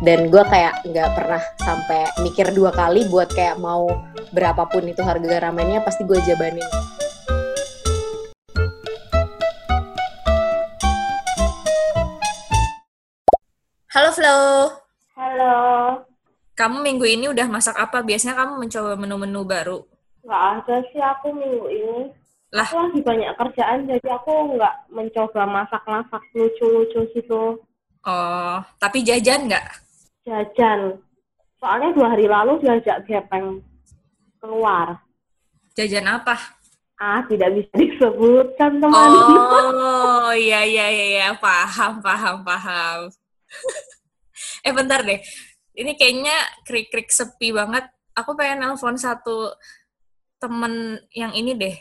dan gue kayak nggak pernah sampai mikir dua kali buat kayak mau berapapun itu harga ramennya pasti gue jabanin Halo Flo, Halo, kamu minggu ini udah masak apa? Biasanya kamu mencoba menu-menu baru. nggak ada sih aku minggu ini. Lah. Aku lagi banyak kerjaan, jadi aku nggak mencoba masak-masak lucu-lucu gitu. Oh, tapi jajan nggak? Jajan. Soalnya dua hari lalu diajak gepeng keluar. Jajan apa? Ah, tidak bisa disebutkan, teman. Oh, iya iya iya, iya. paham paham paham. eh bentar deh, ini kayaknya krik-krik sepi banget. Aku pengen nelpon satu temen yang ini deh.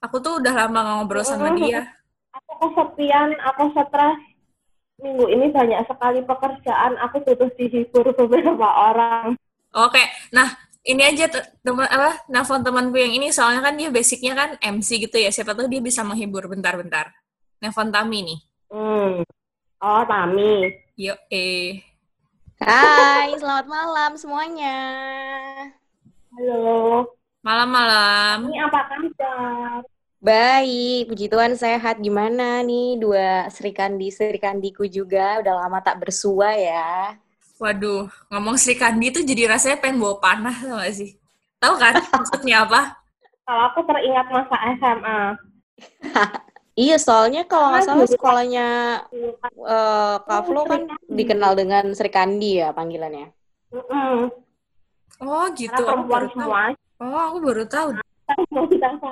Aku tuh udah lama ngobrol sama dia. Aku kesepian, aku stres. Minggu ini banyak sekali pekerjaan, aku butuh dihibur beberapa orang. Oke, nah ini aja te- teman apa nelfon temanku yang ini soalnya kan dia basicnya kan MC gitu ya. Siapa tahu dia bisa menghibur bentar-bentar. Nelfon Tami nih. Hmm. Oh, Tami. Yo eh. Hai selamat malam semuanya Halo. Malam-malam. Ini apa kabar? Baik puji Tuhan sehat gimana nih dua Sri Kandi Sri Kandiku juga udah lama tak bersua ya Waduh, ngomong Sri Kandi tuh jadi rasanya pengen bawa panah tau gak sih? Tahu kan maksudnya apa? Kalau aku teringat masa SMA. Iya, soalnya kalau nggak Karena salah sekolahnya eh Kak Flo kan Sri Kandi. dikenal dengan Sri Kandi ya panggilannya. Mm-mm. Oh gitu, Karena aku perempuan baru tahu. semua. Oh, aku baru tahu. Mau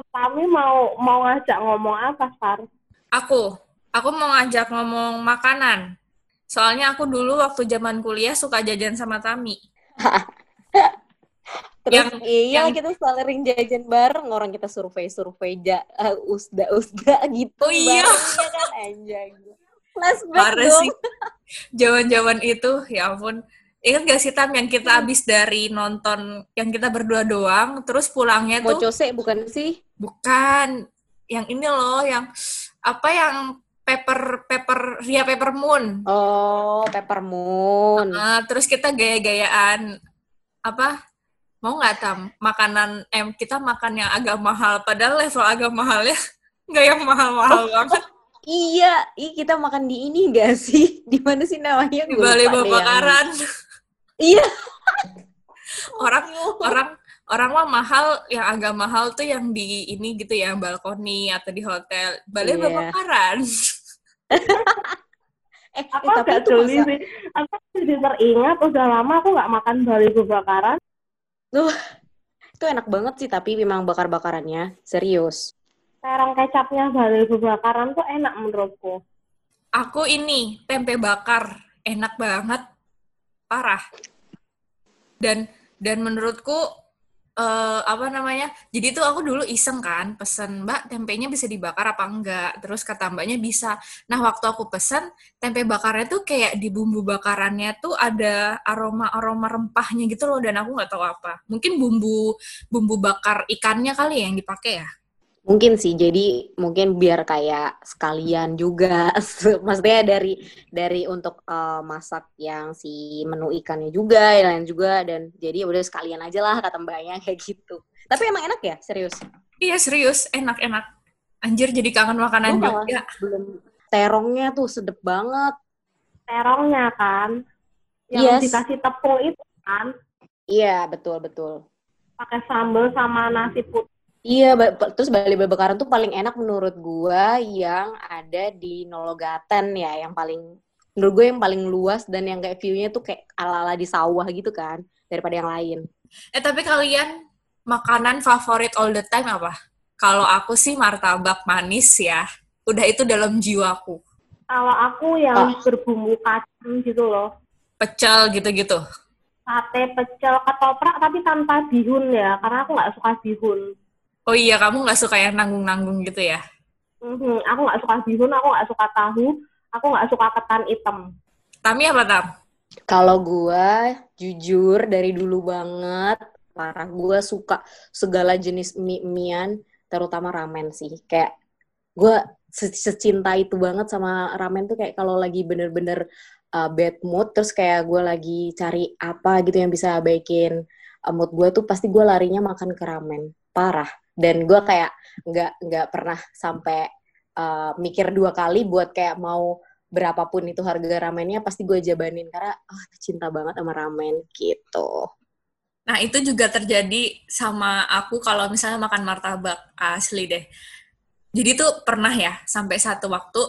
kami mau mau ngajak ngomong apa, Sar? Aku, aku mau ngajak ngomong makanan. Soalnya aku dulu waktu zaman kuliah suka jajan sama Tami. Terus Yang- iya yang- kita sering jajan bareng orang kita survei-survei ja, eh, usda-usda gitu Oh iya. bareng, ya kan anjay. Flashback Parah dong. sih. Zaman-zaman itu, ya ampun. Ingat gak sih Tam yang kita abis dari nonton yang kita berdua doang, terus pulangnya tuh Mocose bukan sih? bukan yang ini loh, yang apa yang pepper pepper Ria Pepper Moon. Oh, Peppermoon. Ah, terus kita gaya-gayaan apa? Mau nggak Tam? Makanan em kita makan yang agak mahal, padahal level agak mahalnya nggak yang mahal-mahal banget. Iya, ih kita makan di ini gak sih? Di mana sih namanya? Di Balai deh yang-. Iya. orang orang orang mah mahal yang agak mahal tuh yang di ini gitu ya balkoni atau di hotel balai Iya. babakaran Eh, Aku eh, tapi itu masa, sih. Aku jadi teringat udah lama aku nggak makan bali kebakaran. itu enak banget sih, tapi memang bakar-bakarannya serius. Terong kecapnya bali kebakaran tuh enak menurutku. aku ini tempe bakar enak banget parah. Dan dan menurutku eh, apa namanya jadi tuh aku dulu iseng kan pesen mbak tempenya bisa dibakar apa enggak? Terus kata mbaknya bisa. Nah waktu aku pesen tempe bakarnya tuh kayak di bumbu bakarannya tuh ada aroma aroma rempahnya gitu loh dan aku nggak tahu apa. Mungkin bumbu bumbu bakar ikannya kali ya yang dipakai ya Mungkin sih, jadi mungkin biar kayak sekalian juga, maksudnya dari dari untuk eh, masak yang si menu ikannya juga, yang lain juga, dan jadi ya udah sekalian aja lah kata mbaknya kayak gitu. Tapi emang enak ya, serius. iya serius enak enak anjir jadi kangen makanan malah Jogja belum terongnya tuh sedep banget. Terongnya kan. Yes. Yang dikasih tepung itu kan. Iya, betul betul. Pakai sambal sama nasi putih. Iya, terus Bali Babakaran tuh paling enak menurut gua yang ada di Nologaten ya, yang paling menurut gue yang paling luas dan yang kayak view-nya tuh kayak ala-ala di sawah gitu kan, daripada yang lain. Eh tapi kalian makanan favorit all the time apa? Kalau aku sih martabak manis ya. Udah itu dalam jiwaku. Kalau aku yang Oh. berbumbu kacang gitu loh. Pecel gitu-gitu. Sate pecel ketoprak tapi tanpa bihun ya. Karena aku nggak suka bihun. Oh iya, kamu nggak suka yang nanggung-nanggung gitu ya? Mhm, Aku nggak suka bihun, aku nggak suka tahu. Aku nggak suka ketan hitam. Tami apa, Tam? Kalau gua jujur dari dulu banget, parah gua suka segala jenis mie-mian, terutama ramen sih. Kayak gua se- secinta itu banget sama ramen tuh kayak kalau lagi bener-bener uh, bad mood terus kayak gue lagi cari apa gitu yang bisa baikin uh, mood gue tuh pasti gue larinya makan ke ramen parah dan gue kayak nggak nggak pernah sampai uh, mikir dua kali buat kayak mau berapapun itu harga ramennya pasti gue jabanin karena oh, cinta banget sama ramen gitu. Nah itu juga terjadi sama aku kalau misalnya makan martabak asli deh. Jadi tuh pernah ya sampai satu waktu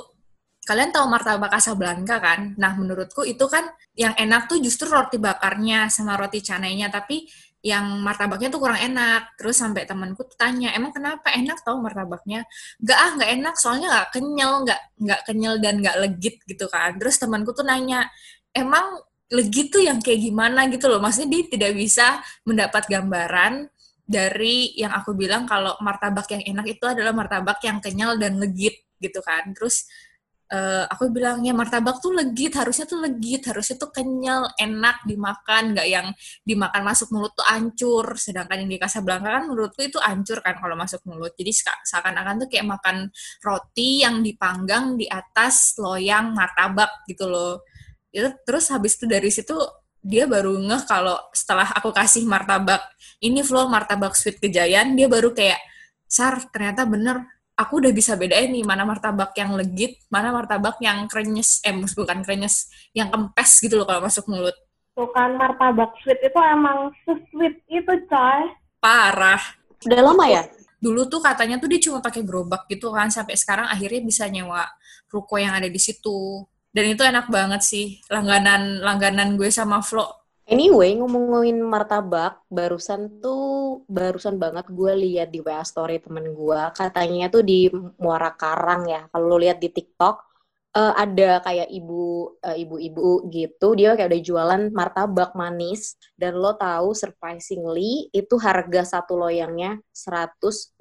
kalian tahu martabak Casablanca kan? Nah menurutku itu kan yang enak tuh justru roti bakarnya sama roti canainya tapi yang martabaknya tuh kurang enak. Terus sampai temanku tanya, emang kenapa enak tau martabaknya? Gak ah, gak enak, soalnya gak kenyal, gak, gak kenyal dan gak legit gitu kan. Terus temanku tuh nanya, emang legit tuh yang kayak gimana gitu loh. Maksudnya dia tidak bisa mendapat gambaran dari yang aku bilang kalau martabak yang enak itu adalah martabak yang kenyal dan legit gitu kan. Terus uh, aku bilang ya martabak tuh legit harusnya tuh legit harusnya tuh kenyal enak dimakan nggak yang dimakan masuk mulut tuh ancur. Sedangkan yang di Casablanca kan menurutku itu ancur kan kalau masuk mulut. Jadi seakan-akan tuh kayak makan roti yang dipanggang di atas loyang martabak gitu loh. Itu terus habis itu dari situ dia baru ngeh kalau setelah aku kasih martabak ini flow martabak sweet kejayan dia baru kayak sar ternyata bener aku udah bisa bedain nih mana martabak yang legit, mana martabak yang krenyes, eh bukan krenyes, yang kempes gitu loh kalau masuk mulut. Bukan martabak sweet itu emang sweet itu coy. Parah. Udah lama ya? Dulu tuh katanya tuh dia cuma pakai gerobak gitu kan, sampai sekarang akhirnya bisa nyewa ruko yang ada di situ. Dan itu enak banget sih, langganan langganan gue sama Flo Anyway, ngomongin martabak, barusan tuh, barusan banget gue lihat di WA story temen gue, katanya tuh di Muara Karang ya, kalau lo lihat di TikTok, uh, ada kayak ibu, uh, ibu-ibu gitu, dia kayak udah jualan martabak manis, dan lo tahu surprisingly, itu harga satu loyangnya 165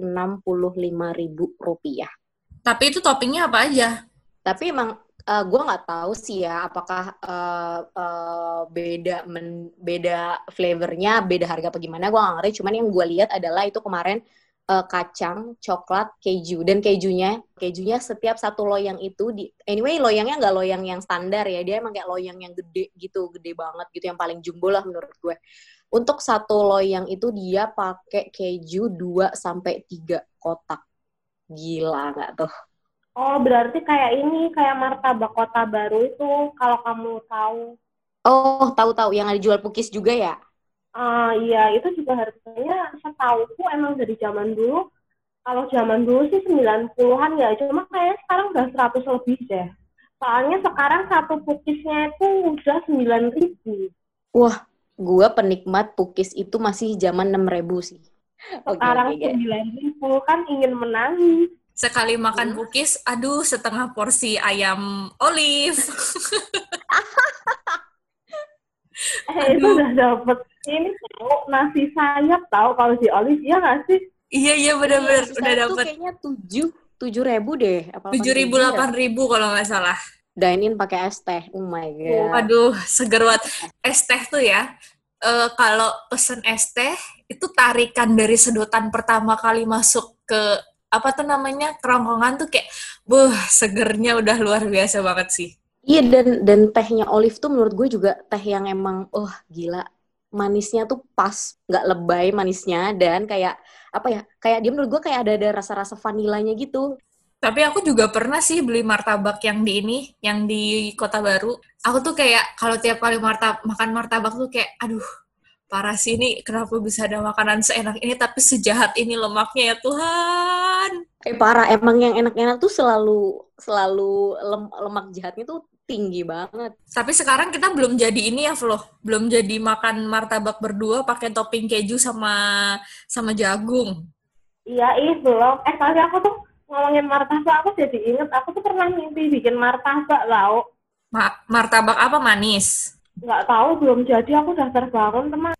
ribu rupiah. Tapi itu toppingnya apa aja? Tapi emang uh, eh, gue nggak tahu sih ya apakah uh, uh, beda men, beda flavornya beda harga apa gimana gue nggak ngerti. Cuman yang gue lihat adalah itu kemarin uh, kacang coklat keju. Dan kejunya kejunya setiap satu loyang itu di anyway loyangnya nggak loyang yang standar ya. Dia emang kayak loyang yang gede gitu gede banget gitu yang paling jumbo lah menurut gue. Untuk satu loyang itu dia pakai keju 2 sampai tiga kotak. Gila nggak tuh Oh, berarti kayak ini, kayak martabak kota baru itu, kalau kamu tahu. Oh, tahu-tahu yang ada jual pukis juga ya? Uh, iya, itu juga harganya setahuku emang dari zaman dulu. Kalau zaman dulu sih 90-an ya, cuma kayak sekarang udah 100 lebih deh. Soalnya sekarang satu pukisnya itu udah 9 ribu. Wah, gua penikmat pukis itu masih zaman 6 ribu sih. Sekarang okay, okay. 9 ribu, kan ingin menangis sekali makan bukis, iya. aduh setengah porsi ayam olive. eh, itu udah dapet ini tahu nasi sayap tahu kalau si olive iya nggak sih? Iya iya benar-benar iya, udah dapet. Kayaknya tujuh tujuh ribu deh. Tujuh ribu delapan ribu kalau nggak salah. Dine in pakai es teh, oh my god. Aduh, seger banget. Es teh tuh ya, uh, kalau pesen es teh itu tarikan dari sedotan pertama kali masuk ke apa tuh namanya kerongkongan tuh kayak buh segernya udah luar biasa banget sih iya dan dan tehnya Olive tuh menurut gue juga teh yang emang oh gila manisnya tuh pas nggak lebay manisnya dan kayak apa ya kayak dia menurut gue kayak ada ada rasa-rasa vanilanya gitu tapi aku juga pernah sih beli martabak yang di ini, yang di Kota Baru. Aku tuh kayak kalau tiap kali martab makan martabak tuh kayak aduh, parah sih ini kenapa bisa ada makanan seenak ini tapi sejahat ini lemaknya ya Tuhan. Eh parah emang yang enak-enak tuh selalu selalu lem, lemak jahatnya tuh tinggi banget. Tapi sekarang kita belum jadi ini ya Flo, belum jadi makan martabak berdua pakai topping keju sama sama jagung. Iya, ih belum. Eh tapi aku tuh ngomongin martabak aku jadi inget aku tuh pernah mimpi bikin martabak lau. Ma martabak apa manis? Nggak tahu belum jadi aku udah terbangun teman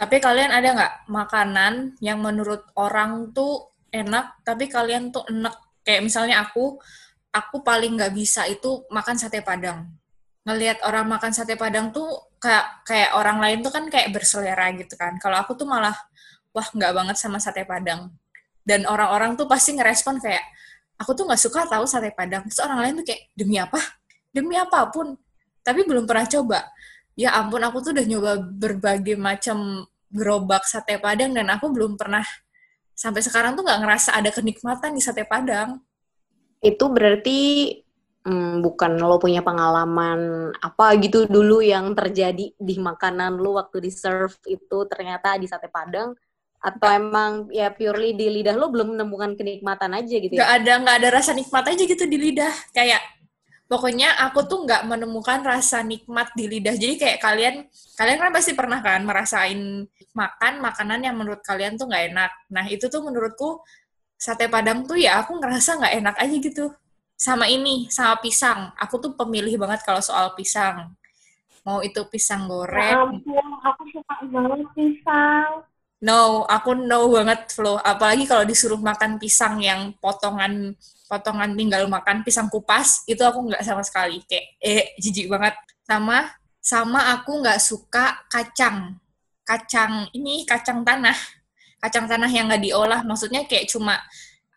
tapi kalian ada nggak makanan yang menurut orang tuh enak, tapi kalian tuh enak? Kayak misalnya aku, aku paling nggak bisa itu makan sate padang. Ngelihat orang makan sate padang tuh kayak kayak orang lain tuh kan kayak berselera gitu kan. Kalau aku tuh malah wah nggak banget sama sate padang. Dan orang-orang tuh pasti ngerespon kayak aku tuh nggak suka tahu sate padang. Terus orang lain tuh kayak demi apa? demi apa pun tapi belum pernah coba ya ampun aku tuh udah nyoba berbagai macam gerobak sate padang dan aku belum pernah sampai sekarang tuh nggak ngerasa ada kenikmatan di sate padang. Itu berarti hmm, bukan lo punya pengalaman apa gitu dulu yang terjadi di makanan lo waktu di serve itu ternyata di sate padang? Atau emang ya purely di lidah lo belum menemukan kenikmatan aja gitu ya? Gak ada nggak ada rasa nikmat aja gitu di lidah. Kayak pokoknya aku tuh nggak menemukan rasa nikmat di lidah. Jadi kayak kalian kalian kan pasti pernah kan merasain makan makanan yang menurut kalian tuh nggak enak. Nah itu tuh menurutku sate padang tuh ya aku ngerasa nggak enak aja gitu. Sama ini sama pisang. Aku tuh pemilih banget kalau soal pisang. Mau itu pisang goreng. Ya ampun aku suka banget pisang. No aku no banget Flo. Apalagi kalau disuruh makan pisang yang potongan potongan tinggal makan pisang kupas itu aku nggak sama sekali. Kayak eh jijik banget. Sama sama aku nggak suka kacang. Kacang ini kacang tanah. Kacang tanah yang nggak diolah maksudnya kayak cuma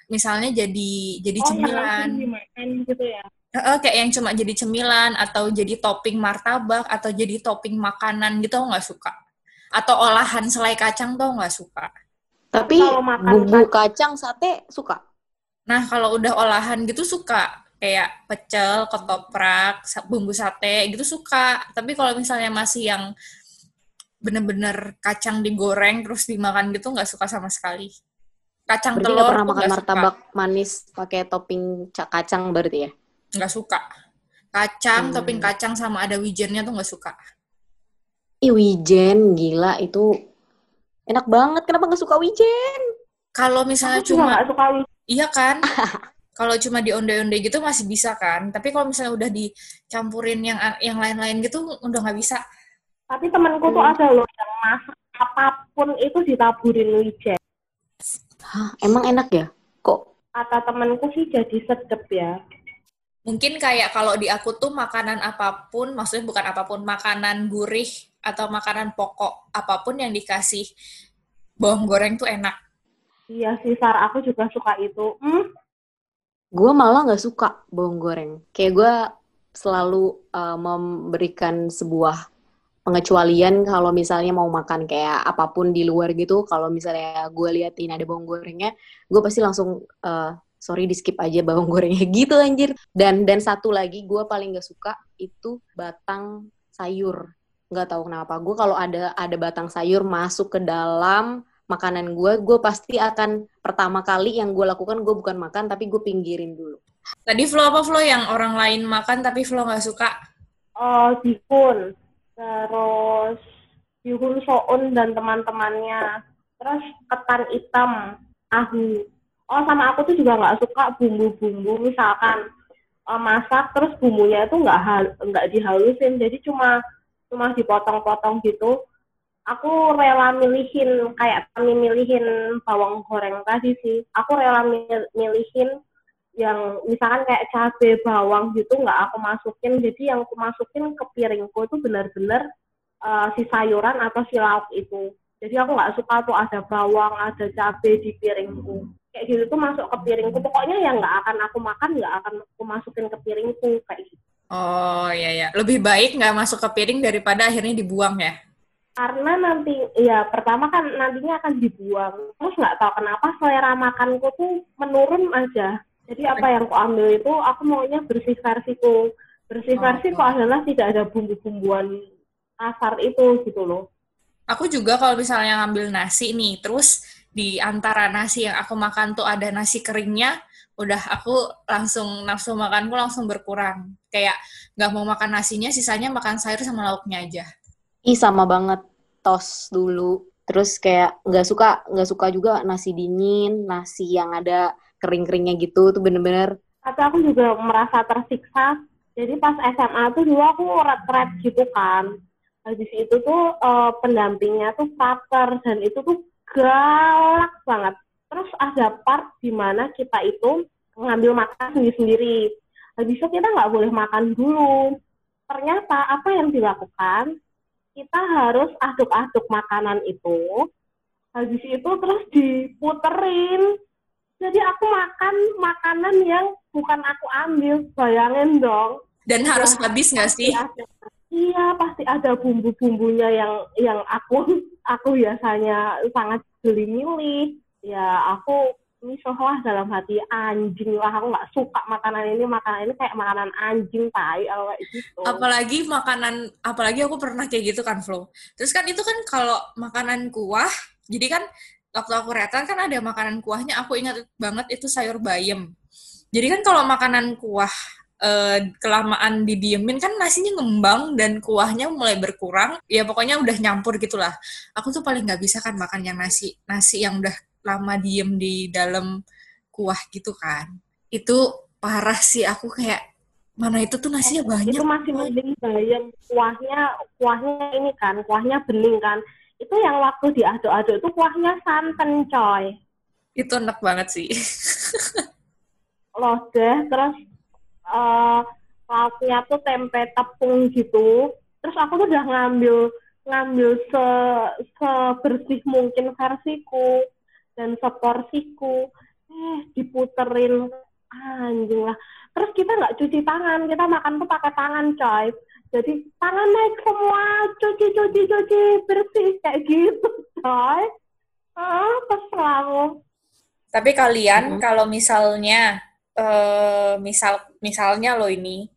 misalnya jadi jadi oh, cemilan. gitu ya? Uh, kayak yang cuma jadi cemilan atau jadi topping martabak atau jadi topping makanan gitu aku nggak suka. Atau olahan selai kacang tuh nggak suka. Tapi bumbu kacang sate suka nah kalau udah olahan gitu suka. Kayak pecel ketoprak bumbu sate gitu suka. Tapi kalau misalnya masih yang bener-bener kacang digoreng terus dimakan gitu nggak suka sama sekali. Kacang berarti telur pernah makan martabak suka. manis pakai topping kacang berarti ya? Nggak suka. Kacang hmm. topping kacang sama ada wijennya tuh nggak suka. Ih, wijen gila. Itu enak banget. Kenapa nggak suka wijen? Kalau misalnya Aku cuma suka wijen. Iya kan kalau cuma di onde-onde gitu masih bisa kan tapi kalau misalnya udah dicampurin yang yang lain-lain gitu udah nggak bisa tapi temanku tuh hmm. ada loh yang masak apa pun itu ditaburin wijen Hah, emang enak ya? Kok? Kata temanku sih jadi sedep ya. Mungkin kayak kalau di aku tuh makanan apa pun, maksudnya bukan apa pun, makanan gurih atau makanan pokok apa pun yang dikasih bawang goreng tuh enak. Iya sih, Sar, aku juga suka itu. Hmm? Gue malah nggak suka bawang goreng. Kayak gue selalu uh, memberikan sebuah pengecualian kalau misalnya mau makan kayak apa pun di luar gitu kalau misalnya gue liatin ada bawang gorengnya gue pasti langsung uh, sorry di skip aja bawang gorengnya gitu anjir dan dan satu lagi gue paling gak suka itu batang sayur nggak tahu kenapa gue kalau ada ada batang sayur masuk ke dalam makanan gue gue pasti akan pertama kali yang gue lakukan gue bukan makan tapi gue pinggirin dulu. Tadi flow apa flow yang orang lain makan tapi flow nggak suka? Oh bihun terus bihun soun dan teman-temannya. Terus ketan hitam tahu oh sama aku tuh juga nggak suka bumbu-bumbu misalkan uh, masak terus bumbunya itu nggak hal nggak dihalusin. Jadi cuma cuma dipotong-potong gitu aku rela milihin kayak kami milihin bawang goreng tadi sih. Aku rela milihin yang misalkan kayak cabai bawang gitu nggak aku masukin. Jadi yang aku masukin ke piringku itu benar-benar uh, si sayuran atau si lauk itu. Jadi aku nggak suka tuh ada bawang ada cabai di piringku. Kayak gitu tuh masuk ke piringku. Pokoknya yang nggak akan aku makan nggak akan aku masukin ke piringku kayak gitu. Oh iya ya lebih baik nggak masuk ke piring daripada akhirnya dibuang ya karena nanti ya pertama kan nantinya akan dibuang terus nggak tahu kenapa selera makanku tuh menurun aja jadi apa yang aku ambil itu aku maunya bersih versiku. Bersih versi kok adalah tidak ada bumbu-bumbuan kasar itu gitu loh. Aku juga kalau misalnya ngambil nasi nih, terus di antara nasi yang aku makan tuh ada nasi keringnya, udah aku langsung nafsu makanku langsung berkurang. Kayak nggak mau makan nasinya, sisanya makan sayur sama lauknya aja. Ih sama banget tos dulu. Terus kayak nggak suka nggak suka juga nasi dingin, nasi yang ada kering-keringnya gitu tuh bener-bener. Tapi aku juga merasa tersiksa. Jadi pas SMA tuh dulu aku retret gitu kan. Habis itu tuh uh, pendampingnya tuh pater dan itu tuh galak banget. Terus ada part di mana kita itu ngambil makan sendiri-sendiri. Habis itu kita nggak boleh makan dulu. Ternyata apa yang dilakukan kita harus aduk-aduk makanan itu. Habis itu terus diputerin. Jadi aku makan makanan yang bukan aku ambil bayangin dong. Dan harus Ya, habis nggak sih? ada- Iya, pasti ada bumbu-bumbunya yang yang aku aku biasanya sangat jeli milih. Ya, aku misoh lah dalam hati anjing lah. Aku nggak suka makanan ini, makanan ini kayak makanan anjing, tai, kalau kayak gitu. Apalagi makanan, apalagi aku pernah kayak gitu kan, Flo. Terus kan itu kan kalau makanan kuah, jadi kan waktu aku retan kan ada makanan kuahnya, aku ingat banget itu sayur bayam. Jadi kan kalau makanan kuah eh, kelamaan didiemin kan nasinya ngembang dan kuahnya mulai berkurang, ya pokoknya udah nyampur gitulah. Aku tuh paling nggak bisa kan makan yang nasi, nasi yang udah lama diem di dalam kuah gitu kan. Itu parah sih aku kayak mana itu tuh nasinya banyak. itu masih mending bayam kuahnya kuahnya ini kan kuahnya bening kan itu yang waktu diaduk-aduk itu kuahnya santan coy Itu enak banget sih. lodeh terus eh lauknya tuh tempe tepung gitu terus aku tuh udah ngambil ngambil se sebersih mungkin versiku dan seporsiku. Eh diputerin. Anjing lah. Terus kita nggak cuci tangan. Kita makan tuh pakai tangan coy. Jadi tangan naik semua. Cuci cuci cuci. Bersih. Kayak gitu coy. Ah kesel aku. Tapi kalian Mhm. kalau misalnya eh misal misalnya lo ini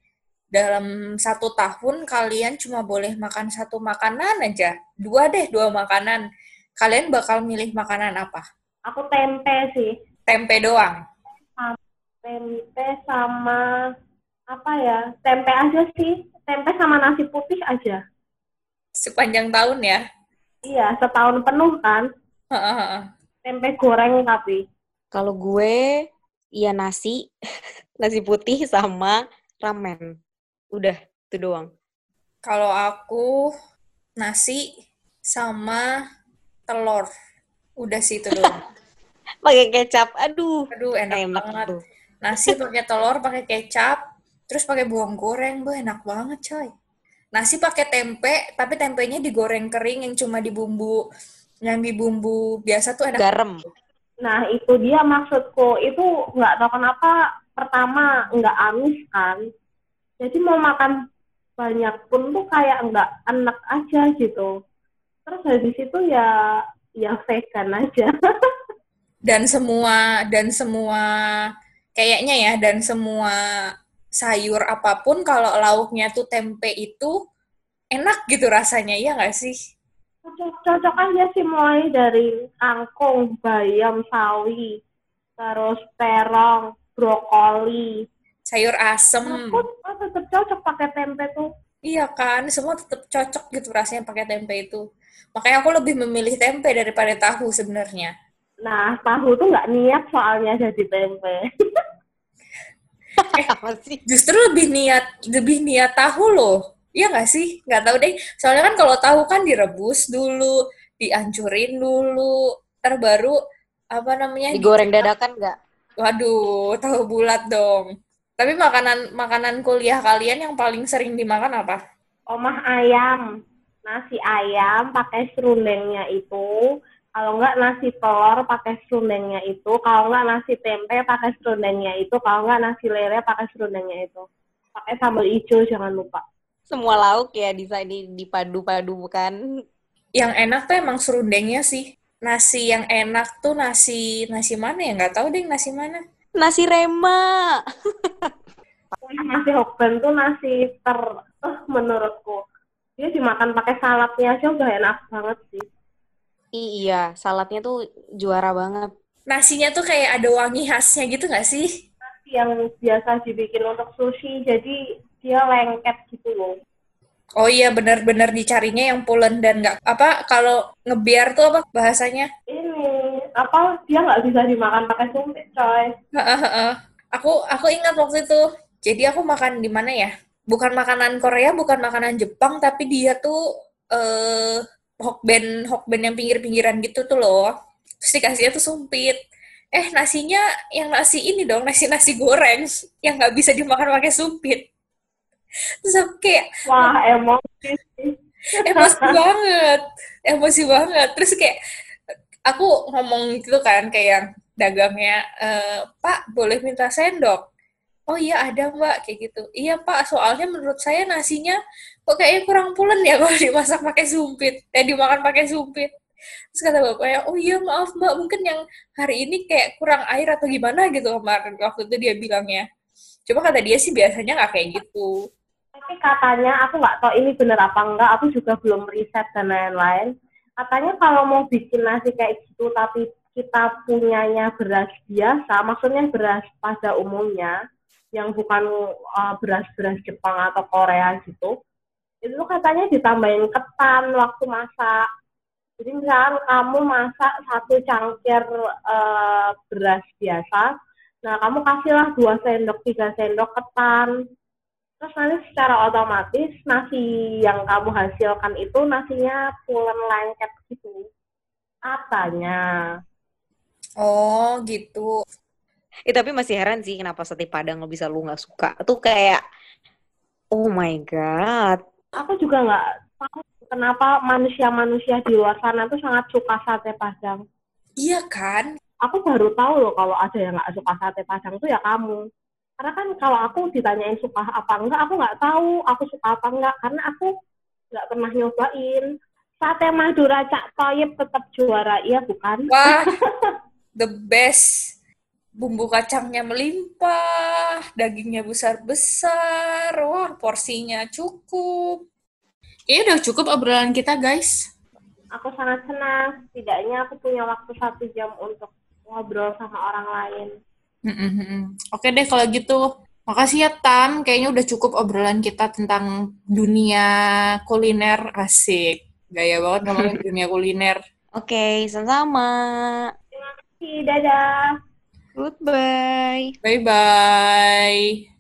dalam satu tahun kalian cuma boleh makan satu makanan aja, dua deh dua makanan. Kalian bakal milih makanan apa? Aku tempe sih Tempe doang. tempe sama apa ya tempe aja sih tempe sama nasi putih aja Sepanjang tahun ya. iya setahun penuh kan Heeh. tempe goreng tapi Kalau gue, iya nasi, nasi putih sama ramen. Udah, itu doang. Kalau aku nasi sama telur. Udah sih itu doang. Pakai kecap, aduh. Aduh enak, Enak banget. tuh. Nasi pakai telur, pakai kecap, terus pakai bawang goreng, bu enak banget coy. Nasi pakai tempe, tapi tempenya digoreng kering yang cuma dibumbu, yang dibumbu biasa tuh enak. Garam. nah itu dia maksudku itu nggak tahu kenapa pertama nggak amis kan jadi mau makan banyak pun tuh kayak nggak enak aja gitu terus dari situ ya ya vegan aja Dan semua dan semua kayaknya ya dan semua sayur apa pun kalau lauknya tuh tempe itu enak gitu rasanya ya nggak sih? cocok aja sih mulai dari kangkung, bayam, sawi, terus terong, brokoli. Sayur asem. Aku oh, tetap cocok pakai tempe tuh. Iya kan, semua tetap cocok gitu rasanya pakai tempe itu. Makanya aku lebih memilih tempe daripada tahu sebenarnya. Nah, tahu tuh nggak niat soalnya jadi tempe. Sih? Justru lebih niat lebih niat tahu loh. Iya nggak sih? Nggak tahu deh. Soalnya kan kalau tahu kan direbus dulu, dihancurin dulu, terbaru apa namanya? Digoreng dadakan nggak? Waduh, tahu bulat dong. Tapi makanan makanan kuliah kalian yang paling sering dimakan apa? Omah ayam, nasi ayam pakai serundengnya itu. Kalau nggak nasi telur pakai serundengnya itu. Kalau nggak nasi tempe pakai serundengnya itu. Kalau nggak nasi lele pakai serundengnya itu. Pakai sambal hijau jangan lupa. Semua lauk ya bisa di dipadu-padu kan? Yang enak tuh emang serundengnya sih. Nasi yang enak tuh nasi nasi mana ya? Nggak tahu deh nasi mana. Nasi rema. Nasi hokben tuh nasi ter eh, menurutku. Dia dimakan pakai saladnya aja udah enak banget sih. Iya, saladnya tuh juara banget. Nasinya tuh kayak ada wangi khasnya gitu nggak sih? Nasi yang biasa dibikin untuk sushi, jadi dia lengket gitu loh. Oh iya benar-benar dicarinya yang pulen dan nggak apa kalau ngebiar tuh apa bahasanya? Ini apa dia nggak bisa dimakan pakai sumpit coy. aku aku ingat waktu itu. Jadi aku makan di mana ya? Bukan makanan Korea, bukan makanan Jepang, tapi dia tuh eh hokben hokben yang pinggir-pinggiran gitu tuh loh. Terus dikasihnya tuh sumpit. Eh nasinya yang nasi ini dong, nasi nasi goreng yang nggak bisa dimakan pakai sumpit. Terus aku kayak Wah emosi emosi banget emosi banget terus kayak aku ngomong gitu kan kayak yang dagangnya "Eh, pak boleh minta sendok oh iya ada mbak kayak gitu. Iya pak soalnya menurut saya nasinya kok kayaknya kurang pulen ya kalau dimasak pakai sumpit eh dimakan pakai sumpit. Terus kata bapaknya oh iya maaf mbak mungkin yang hari ini kayak kurang air atau gimana? Gitu kemarin waktu itu dia bilangnya. Cuma kata dia sih biasanya nggak kayak gitu. Tapi katanya aku nggak tahu ini bener apa enggak aku juga belum riset dan lain-lain. Katanya kalau mau bikin nasi kayak gitu tapi kita punyanya beras biasa maksudnya beras pada umumnya yang bukan uh, beras-beras Jepang atau Korea gitu, itu katanya ditambahin ketan waktu masak. Jadi misalkan kamu masak satu cangkir uh, beras biasa, nah kamu kasihlah dua sendok, tiga sendok ketan. Terus nanti secara otomatis nasi yang kamu hasilkan itu nasinya pulen lengket gitu. Katanya. Oh gitu. Eh, tapi masih heran sih kenapa sate padang lo bisa lu nggak suka. Tuh kayak, oh my god. Aku juga nggak tahu kenapa manusia-manusia di luar sana tuh sangat suka sate padang. Iya kan? Aku baru tahu loh kalau ada yang nggak suka sate padang tuh ya kamu. Karena kan kalau aku ditanyain suka apa enggak, aku nggak tahu aku suka apa enggak karena aku nggak pernah nyobain. Sate Madura Cak Toyib tetap juara, iya bukan? Wah, the best bumbu kacangnya melimpah, dagingnya besar-besar, wah porsinya cukup. Ini udah cukup obrolan kita guys. Aku sangat senang, setidaknya aku punya waktu satu jam untuk ngobrol sama orang lain. Oke deh kalau gitu. Makasih ya Tam, kayaknya udah cukup obrolan kita tentang dunia kuliner asik. Gaya banget ngomongin dunia kuliner. Oke, okay, sama-sama. Terima kasih, dadah. Goodbye. Bye bye.